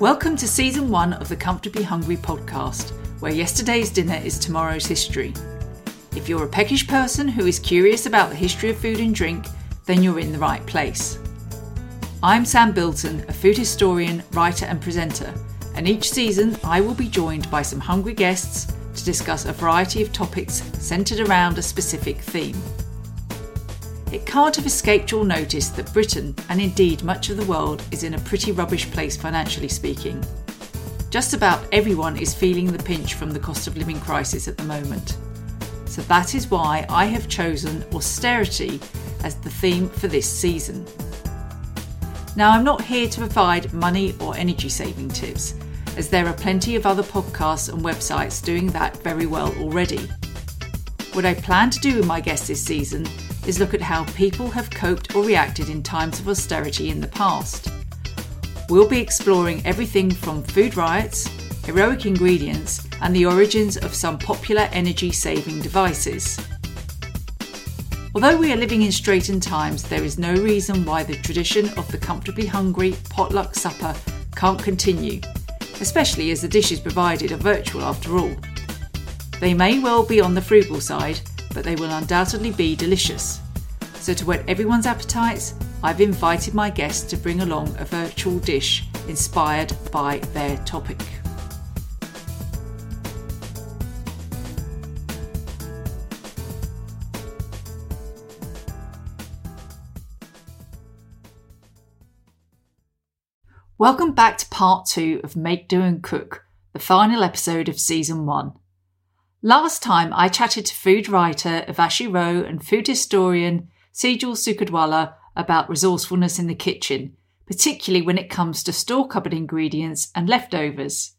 Welcome to season one of the Comfortably Hungry podcast, where yesterday's dinner is tomorrow's history. If you're a peckish person who is curious about the history of food and drink, then you're in the right place. I'm Sam Bilton, a food historian, writer, and presenter, and each season I will be joined by some hungry guests to discuss a variety of topics centred around a specific theme. It can't have escaped your notice that Britain, and indeed much of the world, is in a pretty rubbish place financially speaking. Just about everyone is feeling the pinch from the cost of living crisis at the moment. So that is why I have chosen austerity as the theme for this season. Now, I'm not here to provide money or energy saving tips, as there are plenty of other podcasts and websites doing that very well already. What I plan to do with my guests this season is look at how people have coped or reacted in times of austerity in the past. We'll be exploring everything from food riots, heroic ingredients, and the origins of some popular energy saving devices. Although we are living in straitened times, there is no reason why the tradition of the comfortably hungry potluck supper can't continue, especially as the dishes provided are virtual after all. They may well be on the frugal side, but they will undoubtedly be delicious. So, to whet everyone's appetites, I've invited my guests to bring along a virtual dish inspired by their topic. Welcome back to part two of Make, Do and Cook, the final episode of season one. Last time I chatted to food writer Urvashi Roe and food historian Sejal Sukhadwala about resourcefulness in the kitchen, particularly when it comes to store cupboard ingredients and leftovers.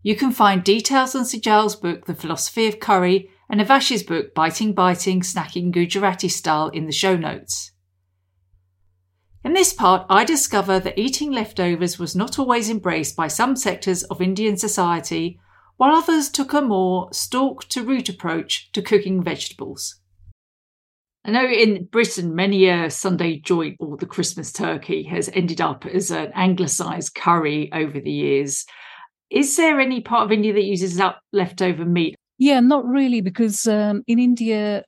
You can find details on Sejal's book The Philosophy of Curry and Urvashi's book Biting Biting Snacking Gujarati Style in the show notes. In this part, I discover that eating leftovers was not always embraced by some sectors of Indian society while others took a more stalk to root approach to cooking vegetables. I know in Britain, many a Sunday joint or the Christmas turkey has ended up as an anglicised curry over the years. Is there any part of India that uses up leftover meat? Yeah, not really, because um, in India,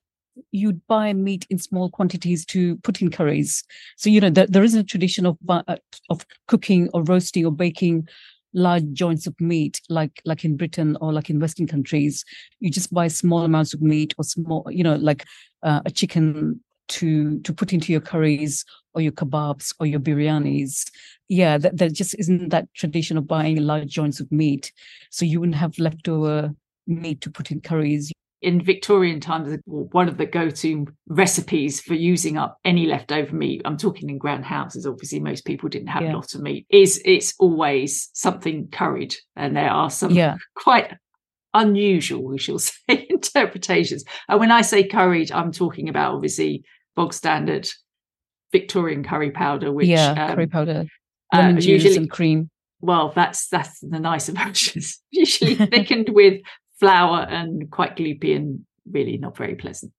you'd buy meat in small quantities to put in curries. So you know there, there is a tradition of uh, of cooking or roasting or baking large joints of meat like like in britain or like in western countries you just buy small amounts of meat or small you know like uh, a chicken to to put into your curries or your kebabs or your biryanis. Yeah that, there just isn't that tradition of buying large joints of meat. So you wouldn't have leftover meat to put in curries in Victorian times, one of the go-to recipes for using up any leftover meat, I'm talking in grand houses, obviously most people didn't have yeah. a lot of meat, is it's always something curried. And there are some yeah. quite unusual, we shall say, interpretations. And when I say curried, I'm talking about obviously bog standard Victorian curry powder, which yeah, um, curry powder, uh, lemon juice usually, and cream. Well, that's that's the nicer versions. usually thickened with flour and quite gloopy and really not very pleasant.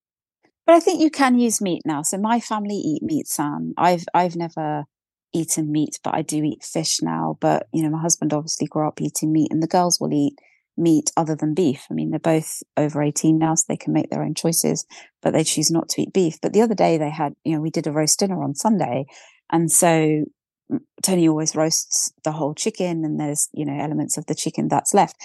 But I think you can use meat now. So my family eat meat, Sam. I've I've never eaten meat, but I do eat fish now. But you know, my husband obviously grew up eating meat, and the girls will eat meat other than beef. I mean, they're both over 18 now, so they can make their own choices, but they choose not to eat beef. But the other day they had, you know, we did a roast dinner on Sunday. And so mm, Tony always roasts the whole chicken and there's, you know, elements of the chicken that's left.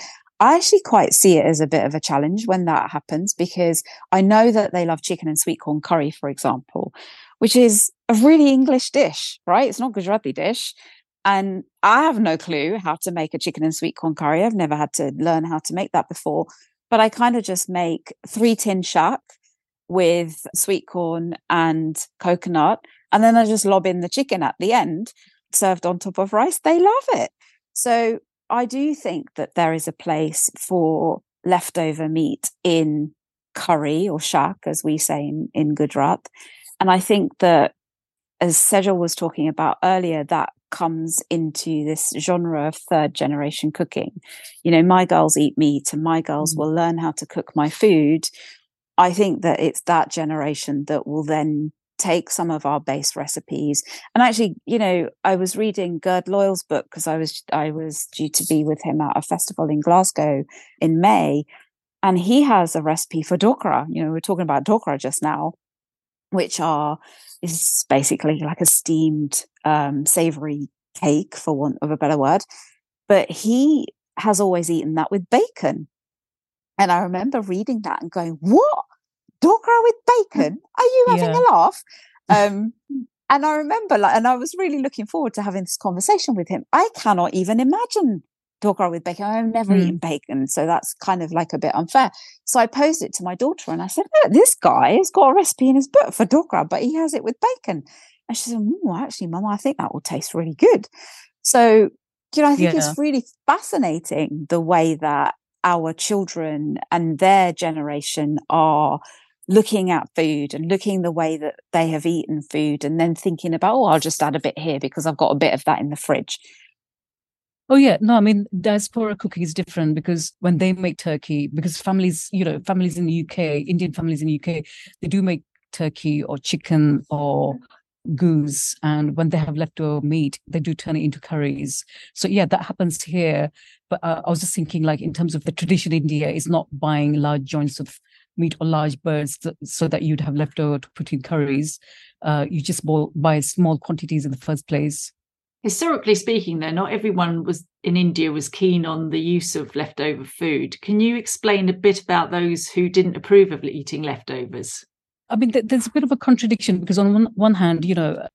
I actually quite see it as a bit of a challenge when that happens because I know that they love chicken and sweet corn curry, for example, which is a really English dish, right? It's not Gujarati dish. And I have no clue how to make a chicken and sweet corn curry. I've never had to learn how to make that before. But I kind of just make three tin shak with sweet corn and coconut. And then I just lob in the chicken at the end, served on top of rice. They love it. So I do think that there is a place for leftover meat in curry or shak, as we say in, in Gujarat. And I think that, as Sejal was talking about earlier, that comes into this genre of third generation cooking. You know, my girls eat meat and my girls mm will learn how to cook my food. I think that it's that generation that will then take some of our base recipes. And actually you know i was reading gurd loyal's book because i was i was due to be with him at a festival in glasgow in may and he has a recipe for dhokra you know we are talking about dhokra just now which are is basically like a steamed um, savory cake for want of a better word. But he has always eaten that with bacon. And i remember reading that and going what Dhokra with bacon? Are you having yeah. a laugh? Um, and I remember, like, and I was really looking forward to having this conversation with him. I cannot even imagine Dhokra with bacon. I've never mm. eaten bacon, so that's kind of like a bit unfair. So I posed it to my daughter and I said, Look, this guy has got a recipe in his book for Dhokra, but he has it with bacon. And she said, Oh, actually, Mum, I think that will taste really good. So, you know, I think yeah. it's really fascinating the way that our children and their generation are looking at food and looking the way that they have eaten food and then thinking about oh i'll just add a bit here because i've got a bit of that in the fridge. Oh yeah. No i mean diaspora cooking is different because when they make turkey because families you know families in the uk indian families in the uk they do make turkey or chicken or goose and when they have leftover meat they do turn it into curries. So yeah that happens here. But uh, i was just thinking like in terms of the tradition in india is not buying large joints of meat or large birds so that you'd have leftover to put in curries. Uh, you just buy small quantities in the first place. Historically speaking, though, not everyone was in India was keen on the use of leftover food. Can you explain a bit about those who didn't approve of eating leftovers? I mean, there's a bit of a contradiction because on one, one hand, you know,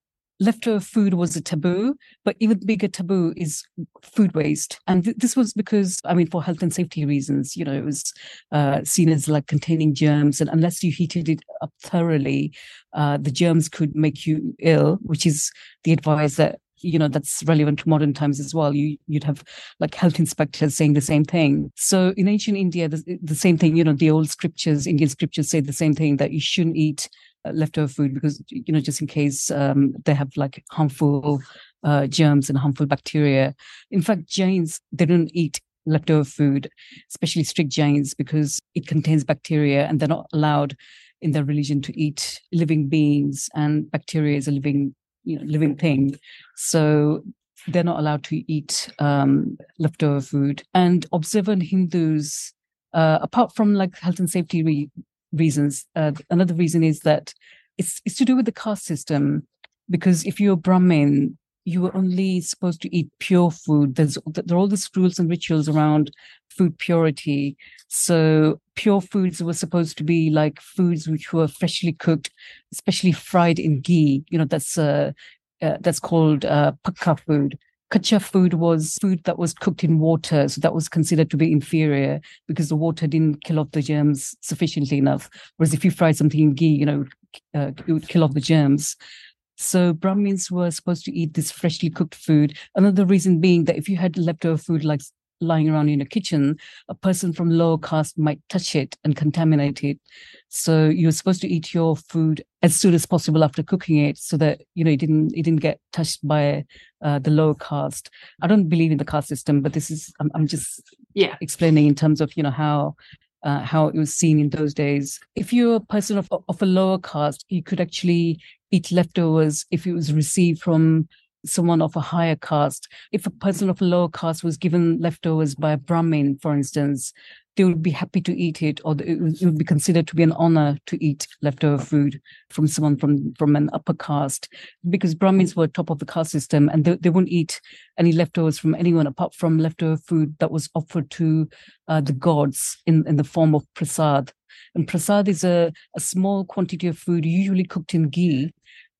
leftover food was a taboo, but even bigger taboo is food waste. And th- this was because, I mean, for health and safety reasons, you know, it was uh, seen as like containing germs. And unless you heated it up thoroughly, uh, the germs could make you ill, which is the advice that you know that's relevant to modern times as well you you'd have like health inspectors saying the same thing so in ancient india the, the same thing you know the old scriptures indian scriptures say the same thing that you shouldn't eat leftover food because you know just in case um, they have like harmful uh, germs and harmful bacteria. In fact, Jains they don't eat leftover food, especially strict Jains, because it contains bacteria, and they're not allowed in their religion to eat living beings, and bacteria is a living you know living thing. So they're not allowed to eat um, leftover food. And observant Hindus, uh, apart from like health and safety re- reasons. Uh, another reason is that it's it's to do with the caste system, because if you're Brahmin, you are only supposed to eat pure food. There's there are all these rules and rituals around food purity. So pure foods were supposed to be like foods which were freshly cooked, especially fried in ghee. You know that's uh, uh that's called uh, pakka food. Kacha food was food that was cooked in water, so that was considered to be inferior because the water didn't kill off the germs sufficiently enough. Whereas if you fry something in ghee, you know, uh, it would kill off the germs. So Brahmins were supposed to eat this freshly cooked food. Another reason being that if you had leftover food like lying around in a kitchen, a person from lower caste might touch it and contaminate it. So you're supposed to eat your food as soon as possible after cooking it, so that you know it didn't it didn't get touched by uh, the lower caste. I don't believe in the caste system, but this is I'm, I'm just yeah explaining in terms of you know how uh, how it was seen in those days. If you're a person of, of a lower caste, you could actually eat leftovers if it was received from someone of a higher caste. If a person of a lower caste was given leftovers by a Brahmin, for instance, they would be happy to eat it, or it would be considered to be an honor to eat leftover food from someone from from an upper caste, because Brahmins were top of the caste system, and they, they wouldn't eat any leftovers from anyone apart from leftover food that was offered to uh, the gods in in the form of prasad. And prasad is a, a small quantity of food, usually cooked in ghee,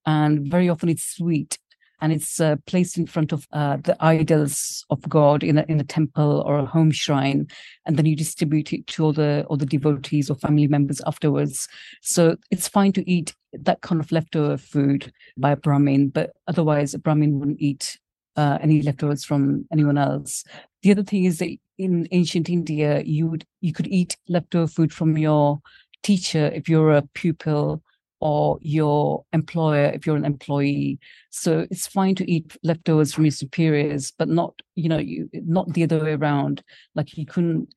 and very often it's sweet and it's uh, placed in front of uh, the idols of God in a, in a temple or a home shrine, and then you distribute it to all the all the devotees or family members afterwards. So it's fine to eat that kind of leftover food by a Brahmin, but otherwise a Brahmin wouldn't eat uh, any leftovers from anyone else. The other thing is that in ancient India, you would you could eat leftover food from your teacher if you're a pupil or your employer if you're an employee. So it's fine to eat leftovers from your superiors, but not, you know, you not the other way around. Like you couldn't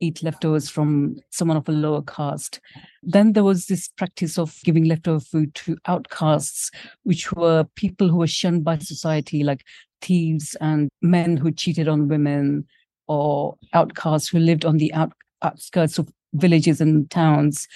eat leftovers from someone of a lower caste. Then there was this practice of giving leftover food to outcasts, which were people who were shunned by society, like thieves and men who cheated on women, or outcasts who lived on the out, outskirts of villages and towns.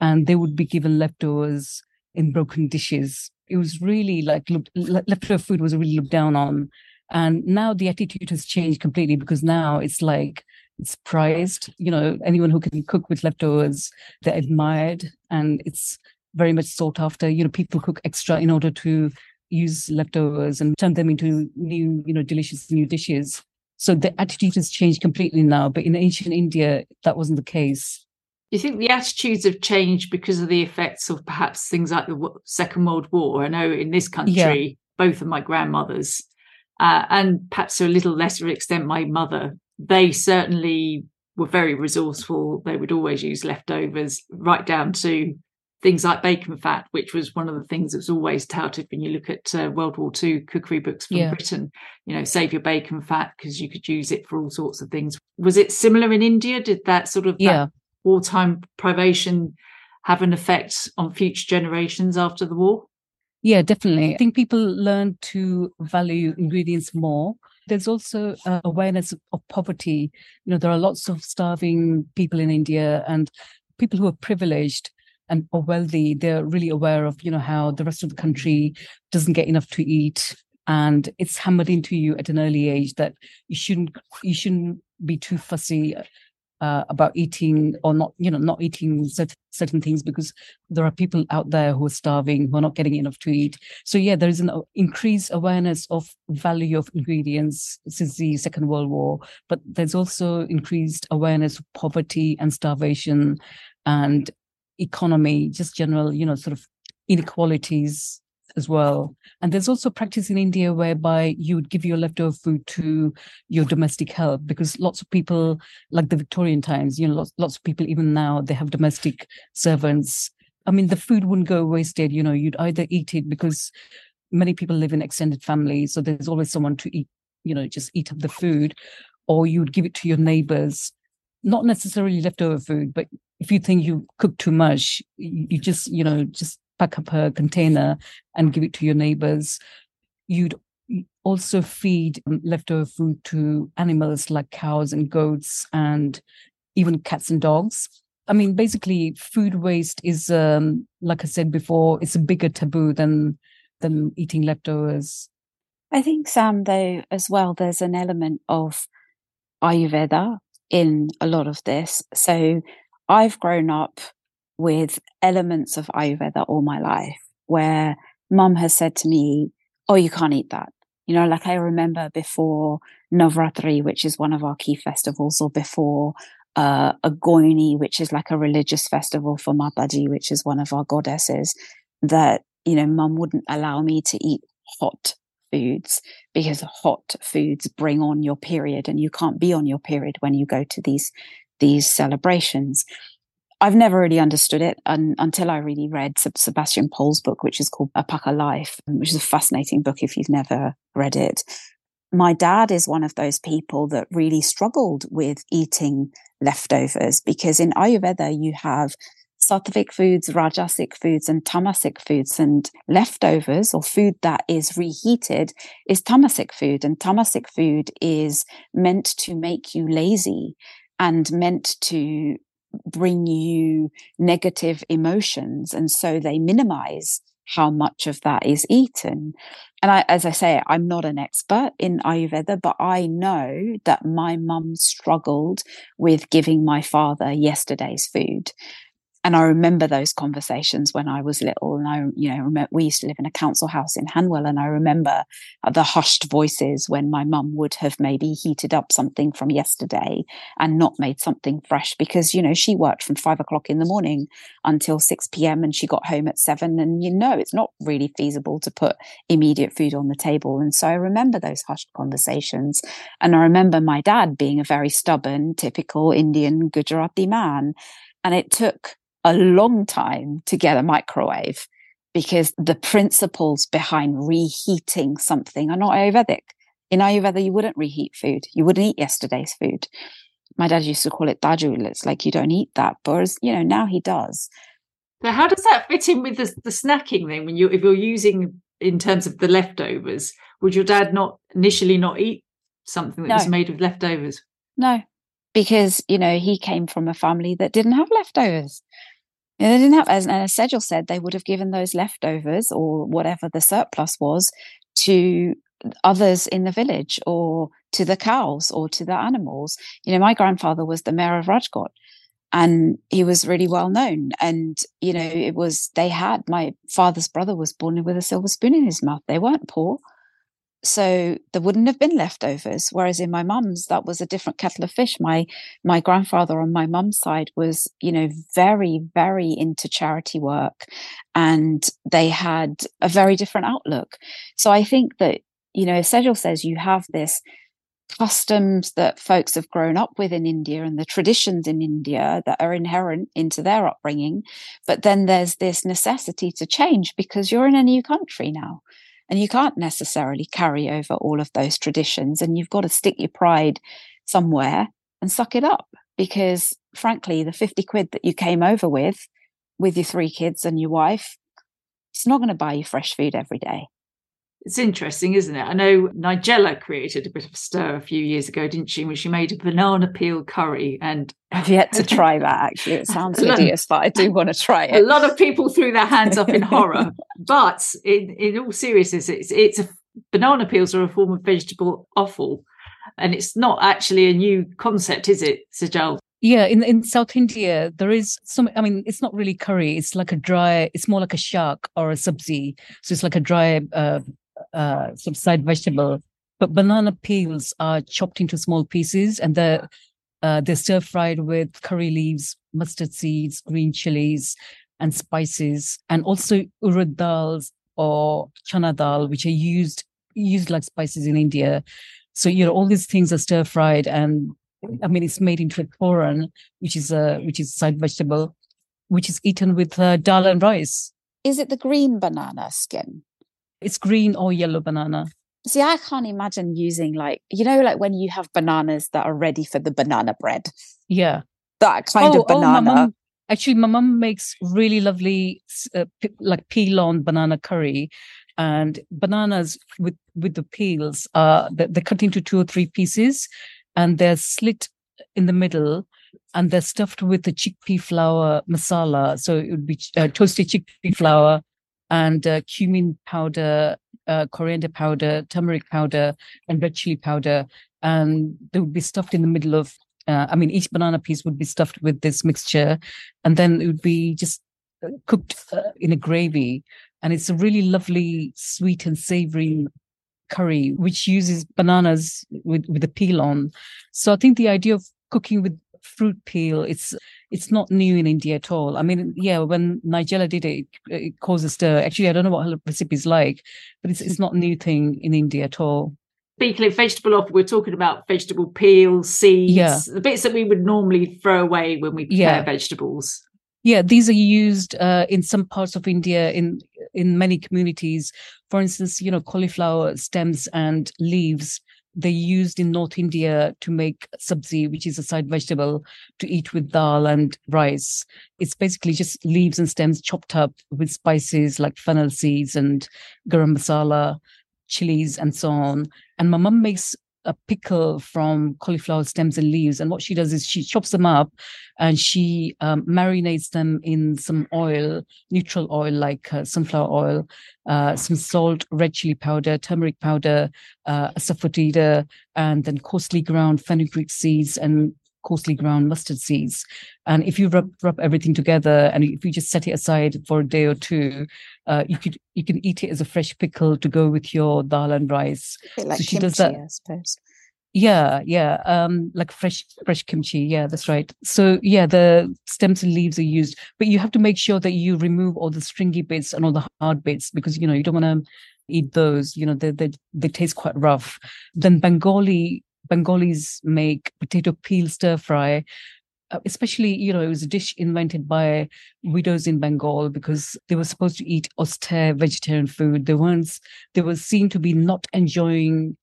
And they would be given leftovers in broken dishes. It was really like looked, leftover food was really looked down on. And now the attitude has changed completely because now it's like it's prized. You know, anyone who can cook with leftovers, they're admired, and it's very much sought after. You know, people cook extra in order to use leftovers and turn them into new, you know, delicious new dishes. So the attitude has changed completely now. But in ancient India, that wasn't the case. Do you think the attitudes have changed because of the effects of perhaps things like the Second World War? I know in this country, yeah. both of my grandmothers, uh, and perhaps to a little lesser extent, my mother they certainly were very resourceful. They would always use leftovers, right down to things like bacon fat, which was one of the things that was always touted when you look at uh, World War II cookery books from yeah. Britain. You know, save your bacon fat because you could use it for all sorts of things. Was it similar in India? Did that sort of yeah. Wartime privation have an effect on future generations after the war? Yeah, definitely. I think people learn to value ingredients more there's also uh, awareness of poverty. You know, there are lots of starving people in India and people who are privileged and are wealthy. They're really aware of, you know, how the rest of the country doesn't get enough to eat. And it's hammered into you at an early age that you shouldn't you shouldn't be too fussy uh, about eating or not, you know, not eating certain, certain things because there are people out there who are starving, who are not getting enough to eat. So yeah, there is an increased awareness of value of ingredients since the Second World War, but there's also increased awareness of poverty and starvation and economy, just general, you know, sort of inequalities as well. And there's also practice in India whereby you would give your leftover food to your domestic help because lots of people, like the Victorian times, you know, lots, lots of people, even now, they have domestic servants. I mean, the food wouldn't go wasted. You know, you'd either eat it because many people live in extended families. So there's always someone to eat, you know, just eat up the food, or you'd give it to your neighbors. Not necessarily leftover food, but if you think you cook too much, you just, you know, just pack up a container and give it to your neighbors. You'd also feed leftover food to animals like cows and goats and even cats and dogs. I mean, basically, food waste is, um, like I said before, it's a bigger taboo than than eating leftovers. I think, Sam, though, as well, there's an element of Ayurveda in a lot of this. So I've grown up with elements of Ayurveda all my life where mum has said to me, Oh, you can't eat that. You know, like I remember before Navratri, which is one of our key festivals, or before uh, Agoni, which is like a religious festival for Mataji, which is one of our goddesses, that, you know, mum wouldn't allow me to eat hot foods because hot foods bring on your period and you can't be on your period when you go to these these celebrations I've never really understood it un, until I really read Sebastian Pole's book, which is called A Pukka Life, which is a fascinating book if you've never read it. My dad is one of those people that really struggled with eating leftovers because in Ayurveda you have sattvic foods, rajasic foods, and tamasic foods. And leftovers or food that is reheated is tamasic food. And tamasic food is meant to make you lazy and meant to bring you negative emotions. And so they minimize how much of that is eaten. And I, as I say, I'm not an expert in Ayurveda, but I know that my mum struggled with giving my father yesterday's food and I remember those conversations when I was little. And I, you know, we used to live in a council house in Hanwell, and I remember uh, the hushed voices when my mum would have maybe heated up something from yesterday and not made something fresh because, you know, she worked from five o'clock in the morning until 6 p.m. and she got home at seven. And, you know, it's not really feasible to put immediate food on the table. And so I remember those hushed conversations. And I remember my dad being a very stubborn, typical Indian Gujarati man. And it took a long time to get a microwave because the principles behind reheating something are not Ayurvedic. In Ayurveda, you wouldn't reheat food. You wouldn't eat yesterday's food. my dad used to call it dajul. It's like you don't eat that, but you know now he does. So how does that fit in with the, the snacking thing? When you if you're using in terms of the leftovers, would your dad not initially not eat something that no. was made of leftovers? No, because you know he came from a family that didn't have leftovers. And they didn't have, as, as said, they would have given those leftovers or whatever the surplus was to others in the village or to the cows or to the animals. You know, my grandfather was the mayor of Rajkot and he was really well known. And, you know, it was, they had, my father's brother was born with a silver spoon in his mouth. They weren't poor. So there wouldn't have been leftovers. Whereas in my mum's, that was a different kettle of fish. My my grandfather on my mum's side was, you know, very, very into charity work and they had a very different outlook. So I think that you know, Sejal says you have this customs that folks have grown up with in India and the traditions in India that are inherent into their upbringing. But then there's this necessity to change because you're in a new country now and you can't necessarily carry over all of those traditions and you've got to stick your pride somewhere and suck it up because frankly, the 50 quid that you came over with, with your three kids and your wife, it's not going to buy you fresh food every day. It's interesting, isn't it? I know Nigella created a bit of a stir a few years ago, didn't she? When she made a banana peel curry, and I've yet to try that. Actually, it sounds hideous, but I do want to try it. A lot of people threw their hands up in horror, but in in all seriousness, it's it's a, banana peels are a form of vegetable offal, and it's not actually a new concept, is it, Sejal? Yeah, in in South India, there is some. I mean, it's not really curry. It's like a dry. It's more like a shak or a sabzi. So it's like a dry uh, uh, side vegetable. But banana peels are chopped into small pieces and they're, uh, they're stir fried with curry leaves, mustard seeds, green chilies, and spices, and also urad dals or chana dal, which are used used like spices in India. So you know all these things are stir fried, and I mean it's made into a thoran, which is a which is side vegetable, which is eaten with uh, dal and rice. Is it the green banana skin? It's green or yellow banana. See, I can't imagine using like, you know, like when you have bananas that are ready for the banana bread. Yeah. That kind oh, of banana. Oh, my mom, actually, my mum makes really lovely, uh, p- like peel on banana curry. And bananas with, with the peels, uh, they're, they're cut into two or three pieces and they're slit in the middle and they're stuffed with the chickpea flour masala. So it would be uh, toasted chickpea flour, and uh, cumin powder, uh, coriander powder, turmeric powder, and red chili powder. And they would be stuffed in the middle of, uh, I mean, each banana piece would be stuffed with this mixture. And then it would be just uh, cooked uh, in a gravy. And it's a really lovely, sweet and savory curry, which uses bananas with, with the peel on. So I think the idea of cooking with fruit peel, it's it's not new in India at all. I mean, yeah, when Nigella did it, it, it caused a stir. Actually, I don't know what her recipe is like, but it's it's not a new thing in India at all. Speaking of vegetable offal, we're talking about vegetable peels, seeds, yeah. the bits that we would normally throw away when we prepare yeah. vegetables. Yeah, these are used uh, in some parts of India in in many communities. For instance, you know, cauliflower stems and leaves they used in North India to make sabzi, which is a side vegetable to eat with dal and rice. It's basically just leaves and stems chopped up with spices like fennel seeds and garam masala, chilies, and so on. And my mum makes a pickle from cauliflower stems and leaves. And what she does is she chops them up and she um, marinates them in some oil, neutral oil like uh, sunflower oil, uh, some salt, red chili powder, turmeric powder, uh, asafoetida, and then coarsely ground fenugreek seeds and coarsely ground mustard seeds. And if you rub rub everything together, and if you just set it aside for a day or two, uh, you could you can eat it as a fresh pickle to go with your dal and rice. like so she kimchi, does that. I suppose. Yeah, yeah, um, like fresh fresh kimchi. Yeah, that's right. So yeah, the stems and leaves are used, but you have to make sure that you remove all the stringy bits and all the hard bits because you know you don't want to eat those. You know they they they taste quite rough. Then Bengali Bengalis make potato peel stir fry. Uh, especially, you know, it was a dish invented by widows in Bengal because they were supposed to eat austere vegetarian food. They weren't, they were seen to be not enjoying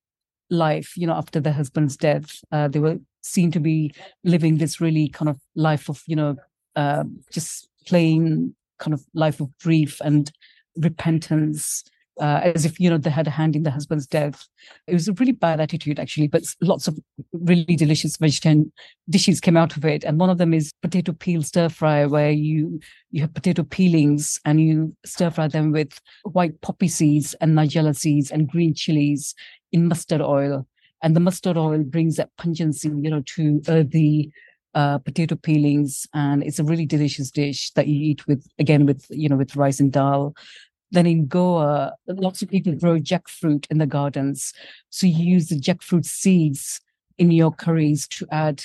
life, you know, after their husband's death. Uh, they were seen to be living this really kind of life of, you know, uh, just plain kind of life of grief and repentance uh, as if you know they had a hand in the husband's death. It was a really bad attitude, actually, but lots of really delicious vegetarian dishes came out of it. And one of them is potato peel stir fry, where you you have potato peelings and you stir fry them with white poppy seeds and nigella seeds and green chilies in mustard oil. And the mustard oil brings that pungency, you know, to uh, the uh, potato peelings, and it's a really delicious dish that you eat with again with you know with rice and dal. Then in Goa, lots of people grow jackfruit in the gardens. So you use the jackfruit seeds in your curries to add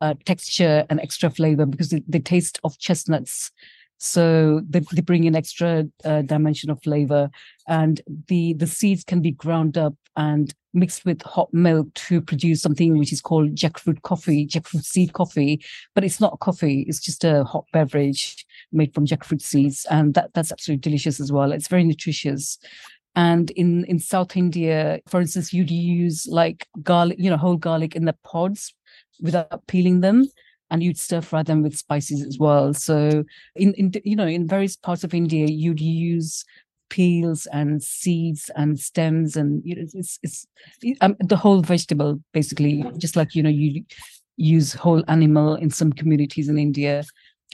uh, texture and extra flavor because the, the taste of chestnuts. So they, they bring in extra uh, dimension of flavor. And the the seeds can be ground up and mixed with hot milk to produce something which is called jackfruit coffee jackfruit seed coffee but it's not coffee it's just a hot beverage made from jackfruit seeds and that that's absolutely delicious as well. It's very nutritious. And in in south india for instance you'd use like garlic you know whole garlic in the pods without peeling them and you'd stir fry them with spices as well. So in, in you know in various parts of India, you'd use peels and seeds and stems and you know, it's it's um, the whole vegetable basically, just like you know you use whole animal in some communities in India,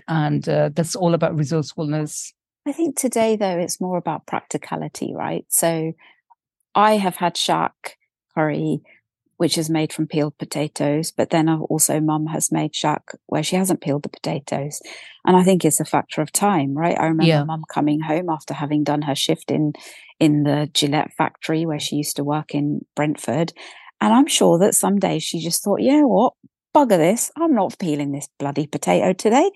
and uh, that's all about resourcefulness. I think today though it's more about practicality, right? So I have had shak curry which is made from peeled potatoes. But then I've also mum has made shak where she hasn't peeled the potatoes. And I think it's a factor of time, right? I remember yeah. mum coming home after having done her shift in, in the Gillette factory where she used to work in Brentford. And I'm sure that some days she just thought, yeah, what? Bugger this. I'm not peeling this bloody potato today.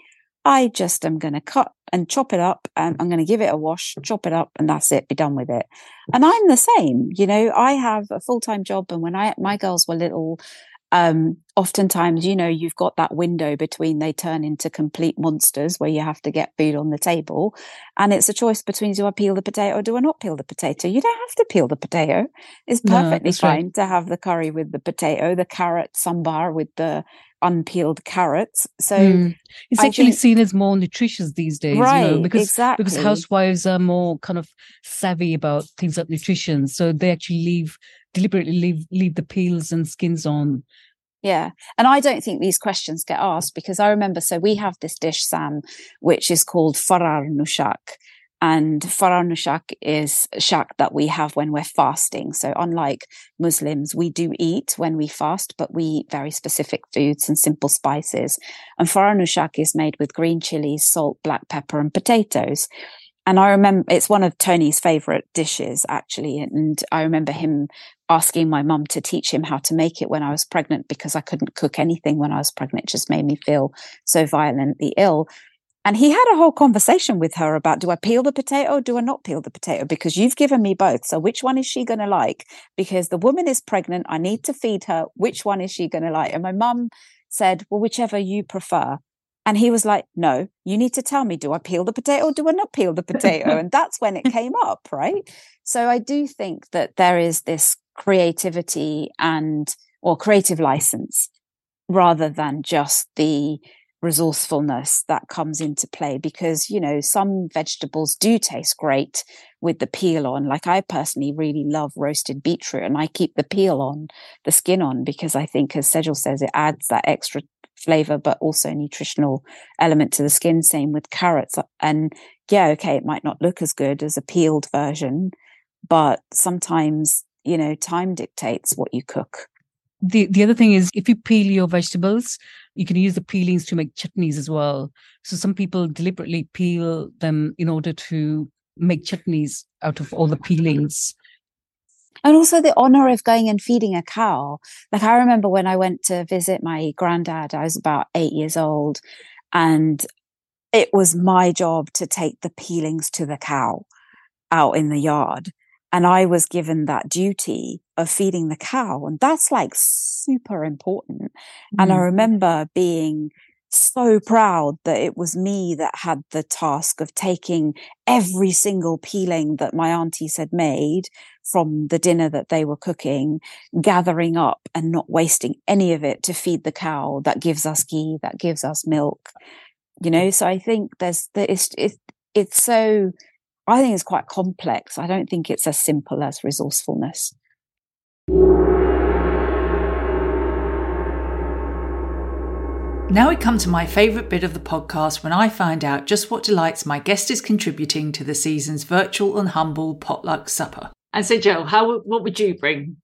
I just am going to cut and chop it up and I'm going to give it a wash, chop it up and that's it, be done with it. And I'm the same, you know, I have a full-time job and when I, my girls were little, um, oftentimes, you know, you've got that window between they turn into complete monsters where you have to get food on the table. And it's a choice between do I peel the potato or do I not peel the potato? You don't have to peel the potato. It's perfectly no, fine right. to have the curry with the potato, the carrot sambar with the unpeeled carrots. So mm. it's actually think, seen as more nutritious these days, right? You know, because exactly. because housewives are more kind of savvy about things like nutrition, so they actually leave deliberately leave leave the peels and skins on. Yeah. And I don't think these questions get asked because I remember, so we have this dish, Sam, which is called farar nushak. And farar nushak is shak that we have when we're fasting. So unlike Muslims, we do eat when we fast, but we eat very specific foods and simple spices. And farar nushak is made with green chilies, salt, black pepper, and potatoes. And I remember it's one of Tony's favorite dishes, actually. And I remember him asking my mum to teach him how to make it when I was pregnant because I couldn't cook anything when I was pregnant. It just made me feel so violently ill. And he had a whole conversation with her about do I peel the potato or do I not peel the potato? Because you've given me both. So which one is she going to like? Because the woman is pregnant. I need to feed her. Which one is she going to like? And my mum said, well, whichever you prefer. And he was like, no, you need to tell me, do I peel the potato or do I not peel the potato? and that's when it came up, right? So I do think that there is this creativity and, or creative license rather than just the, resourcefulness that comes into play because you know some vegetables do taste great with the peel on. Like i personally really love roasted beetroot and i keep the peel on the skin on because i think as sejal says it adds that extra flavor but also nutritional element to the skin. Same with carrots. And yeah okay it might not look as good as a peeled version but sometimes you know time dictates what you cook the the other thing is if you peel your vegetables you can use the peelings to make chutneys as well. So some people deliberately peel them in order to make chutneys out of all the peelings. And also the honor of going and feeding a cow. Like i remember when i went to visit my granddad i was about 8 years old and it was my job to take the peelings to the cow out in the yard and I was given that duty of feeding the cow. And that's like super important. Mm. And I mm. remember being so proud that it was me that had the task of taking every single peeling that my aunties had made from the dinner that they were cooking, gathering up and not wasting any of it to feed the cow that gives us ghee, that gives us milk. You know, so I think there's, it's, it's, it's so, I think it's quite complex. I don't think it's as simple as resourcefulness. Now we come to my favourite bit of the podcast when I find out just what delights my guest is contributing to the season's virtual and humble potluck supper. And so, Joe, how what would you bring?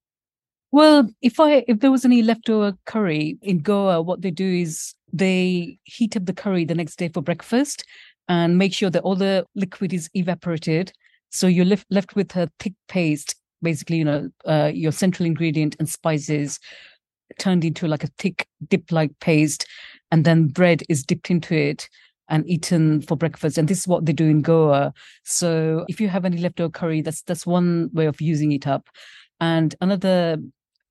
Well, if I if there was any leftover curry in Goa, what they do is they heat up the curry the next day for breakfast and make sure that all the liquid is evaporated. So you're left left with a thick paste, basically, you know, uh, your central ingredient and spices turned into like a thick dip like paste and then bread is dipped into it and eaten for breakfast. And this is what they do in goa. So if you have any leftover curry that's that's one way of using it up. And another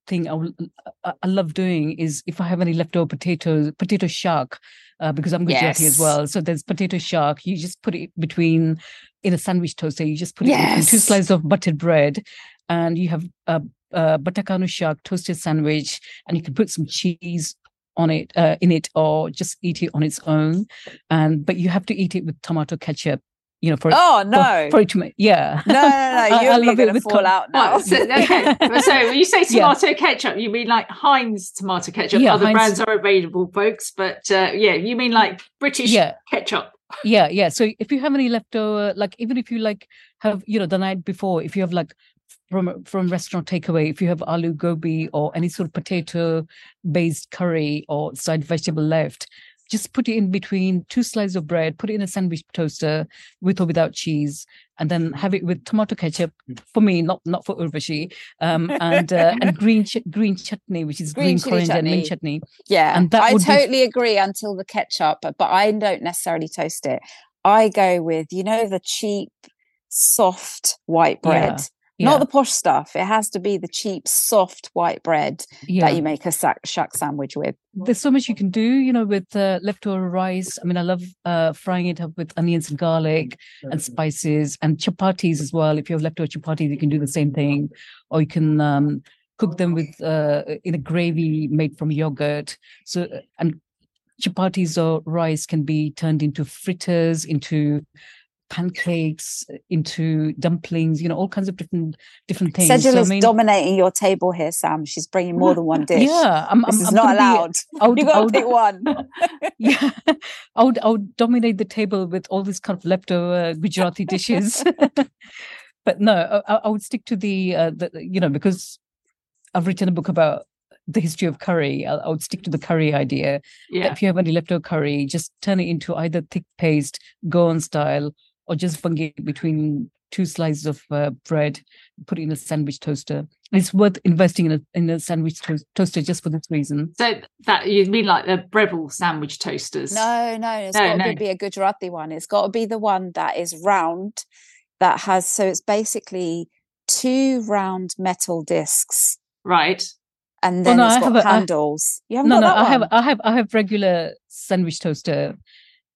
thing I, I love doing is if I have any leftover potatoes, potato shak, uh, because I'm Gujarati yes. as well. So there's potato shak. You just put it between in a sandwich toaster. You just put yes. it between two slices of buttered bread, and you have a, a batakanu shak toasted sandwich, and you can put some cheese on it uh, in it or just eat it on its own and but you have to eat it with tomato ketchup you know for oh no for, for it to make yeah no no no you're I, I going to fall com- out now oh, so, okay. so when you say tomato yeah. ketchup you mean like Heinz tomato ketchup yeah, other Heinz... brands are available folks but uh, yeah you mean like British yeah. ketchup yeah yeah so if you have any leftover like even if you like have you know the night before if you have like from from restaurant takeaway if you have aloo gobi or any sort of potato based curry or side vegetable left just put it in between two slices of bread put it in a sandwich toaster with or without cheese and then have it with tomato ketchup for me not not for urvashi um, and uh, and green ch- green chutney which is green, green coriander chutney. and mint chutney. yeah and that i totally be... agree until the ketchup but i don't necessarily toast it. I go with you know the cheap soft white bread? yeah yeah. not the posh stuff. It has to be the cheap, soft white bread yeah. that you make a sack, sandwich with. There's so much you can do, you know, with uh, leftover rice. I mean, I love uh, frying it up with onions and garlic and spices and chapatis as well. If you have leftover chapatis, you can do the same thing, or you can um, cook them with uh, in a gravy made from yogurt. So and chapatis or rice can be turned into fritters, into pancakes into dumplings, you know, all kinds of different different things. Sejal so, is I mean, dominating your table here, Sam. She's bringing more than one dish. Yeah, I'm, this I'm, is I'm not allowed. Would, you got to pick one. yeah, I would I would dominate the table with all these kind of leftover Gujarati dishes. but no, I, I, would stick to the, uh, the you know because I've written a book about the history of curry, I, I would stick to the curry idea. Yeah. If you have any leftover curry, just turn it into either thick paste, Goan style, or just fungi between two slices of uh, bread, put it in a sandwich toaster. It's worth investing in a in a sandwich to- toaster just for this reason. So that you mean like the Breville sandwich toasters? No, no, it's no, got no. to be a Gujarati one. It's got to be the one that is round, that has so it's basically two round metal discs, right? And then oh, no, it's got handles. A, you haven't no, no, I have, I have, I have regular sandwich toaster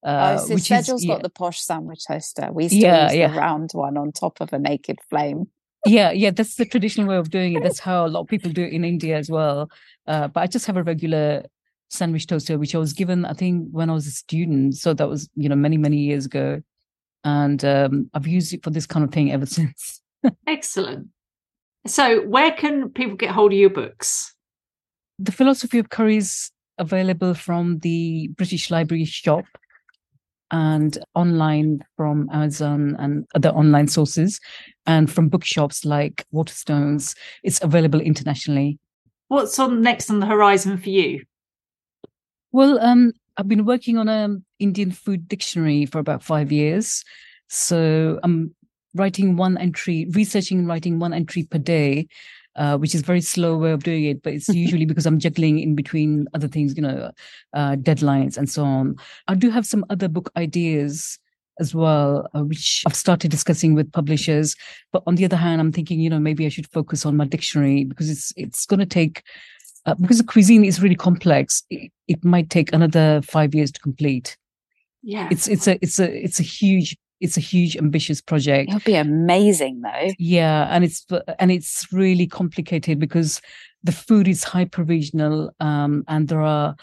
uh, oh, so which Sejal's got the posh sandwich toaster. We still yeah, use yeah. the round one on top of a naked flame. yeah, yeah, that's the traditional way of doing it. That's how a lot of people do it in India as well. Uh, but I just have a regular sandwich toaster, which I was given, I think, when I was a student. So that was, you know, many, many years ago. And um, I've used it for this kind of thing ever since. Excellent. So, where can people get hold of your books? The Philosophy of Curry is available from the British Library shop and online from Amazon and other online sources, and from bookshops like Waterstones. It's available internationally. What's on next on the horizon for you? Well, um, I've been working on an Indian food dictionary for about five years. So I'm writing one entry, researching and writing one entry per day uh, which is very slow way of doing it, but it's usually because I'm juggling in between other things, you know, uh, deadlines and so on. I do have some other book ideas as well, uh, which I've started discussing with publishers. But on the other hand, I'm thinking, you know, maybe I should focus on my dictionary because it's it's going to take uh, because the cuisine is really complex, it, it, might take another five years to complete. Yeah, it's it's a it's a it's a huge it's a huge ambitious project. It'll be amazing though. Yeah, and it's and it's really complicated because the food is hyper regional, um, and there are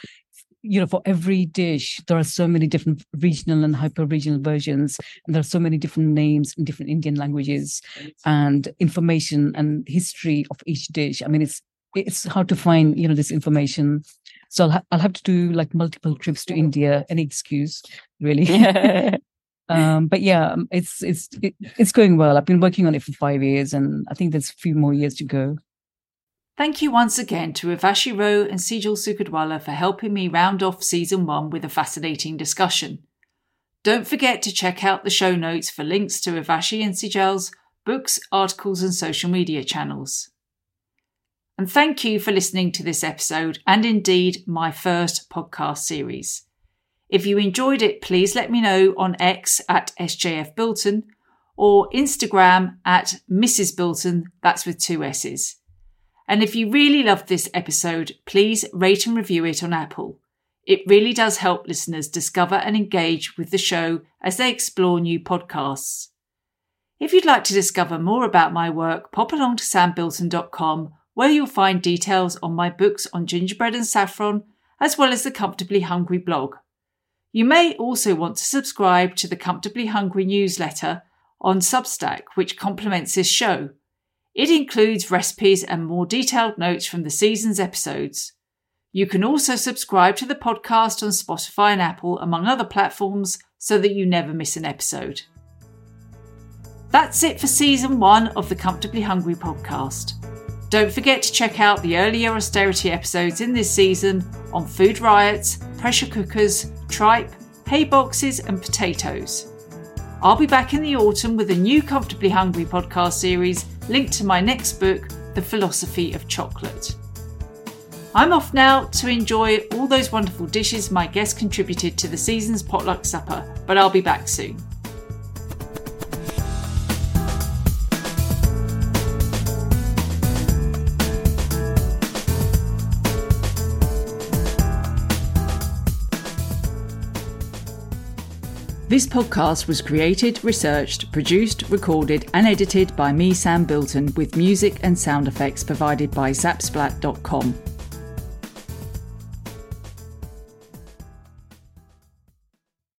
you know, for every dish, there are so many different regional and hyper regional versions, and there are so many different names in different Indian languages, and information and history of each dish. I mean, it's it's hard to find you know this information. So I'll ha- I'll have to do like multiple trips to India. Any excuse, really. um, but yeah, um, it's it's it, it's going well. I've been working on it for five years, and I think there's a few more years to go. Thank you once again to Urvashi Roe and Sejal Sukhadwala for helping me round off season one with a fascinating discussion. Don't forget to check out the show notes for links to Urvashi and Sejal's books, articles, and social media channels. And thank you for listening to this episode and indeed my first podcast series. If you enjoyed it, please let me know on X at SJF Bilton or Instagram at Mrs. Bilton, that's with two S's. And if you really loved this episode, please rate and review it on Apple. It really does help listeners discover and engage with the show as they explore new podcasts. If you'd like to discover more about my work, pop along to sambilton.com where you'll find details on my books on gingerbread and saffron, as well as the Comfortably Hungry blog. You may also want to subscribe to the Comfortably Hungry newsletter on Substack, which complements this show. It includes recipes and more detailed notes from the season's episodes. You can also subscribe to the podcast on Spotify and Apple, among other platforms, so that you never miss an episode. That's it for season one of the Comfortably Hungry podcast. Don't forget to check out the earlier austerity episodes in this season on food riots, pressure cookers, tripe, hay boxes, and potatoes. I'll be back in the autumn with a new Comfortably Hungry podcast series linked to my next book, The Philosophy of Chocolate. I'm off now to enjoy all those wonderful dishes my guests contributed to the season's potluck supper, but I'll be back soon. This podcast was created, researched, produced, recorded, and edited by me, Sam Bilton, with music and sound effects provided by zapsplat.com.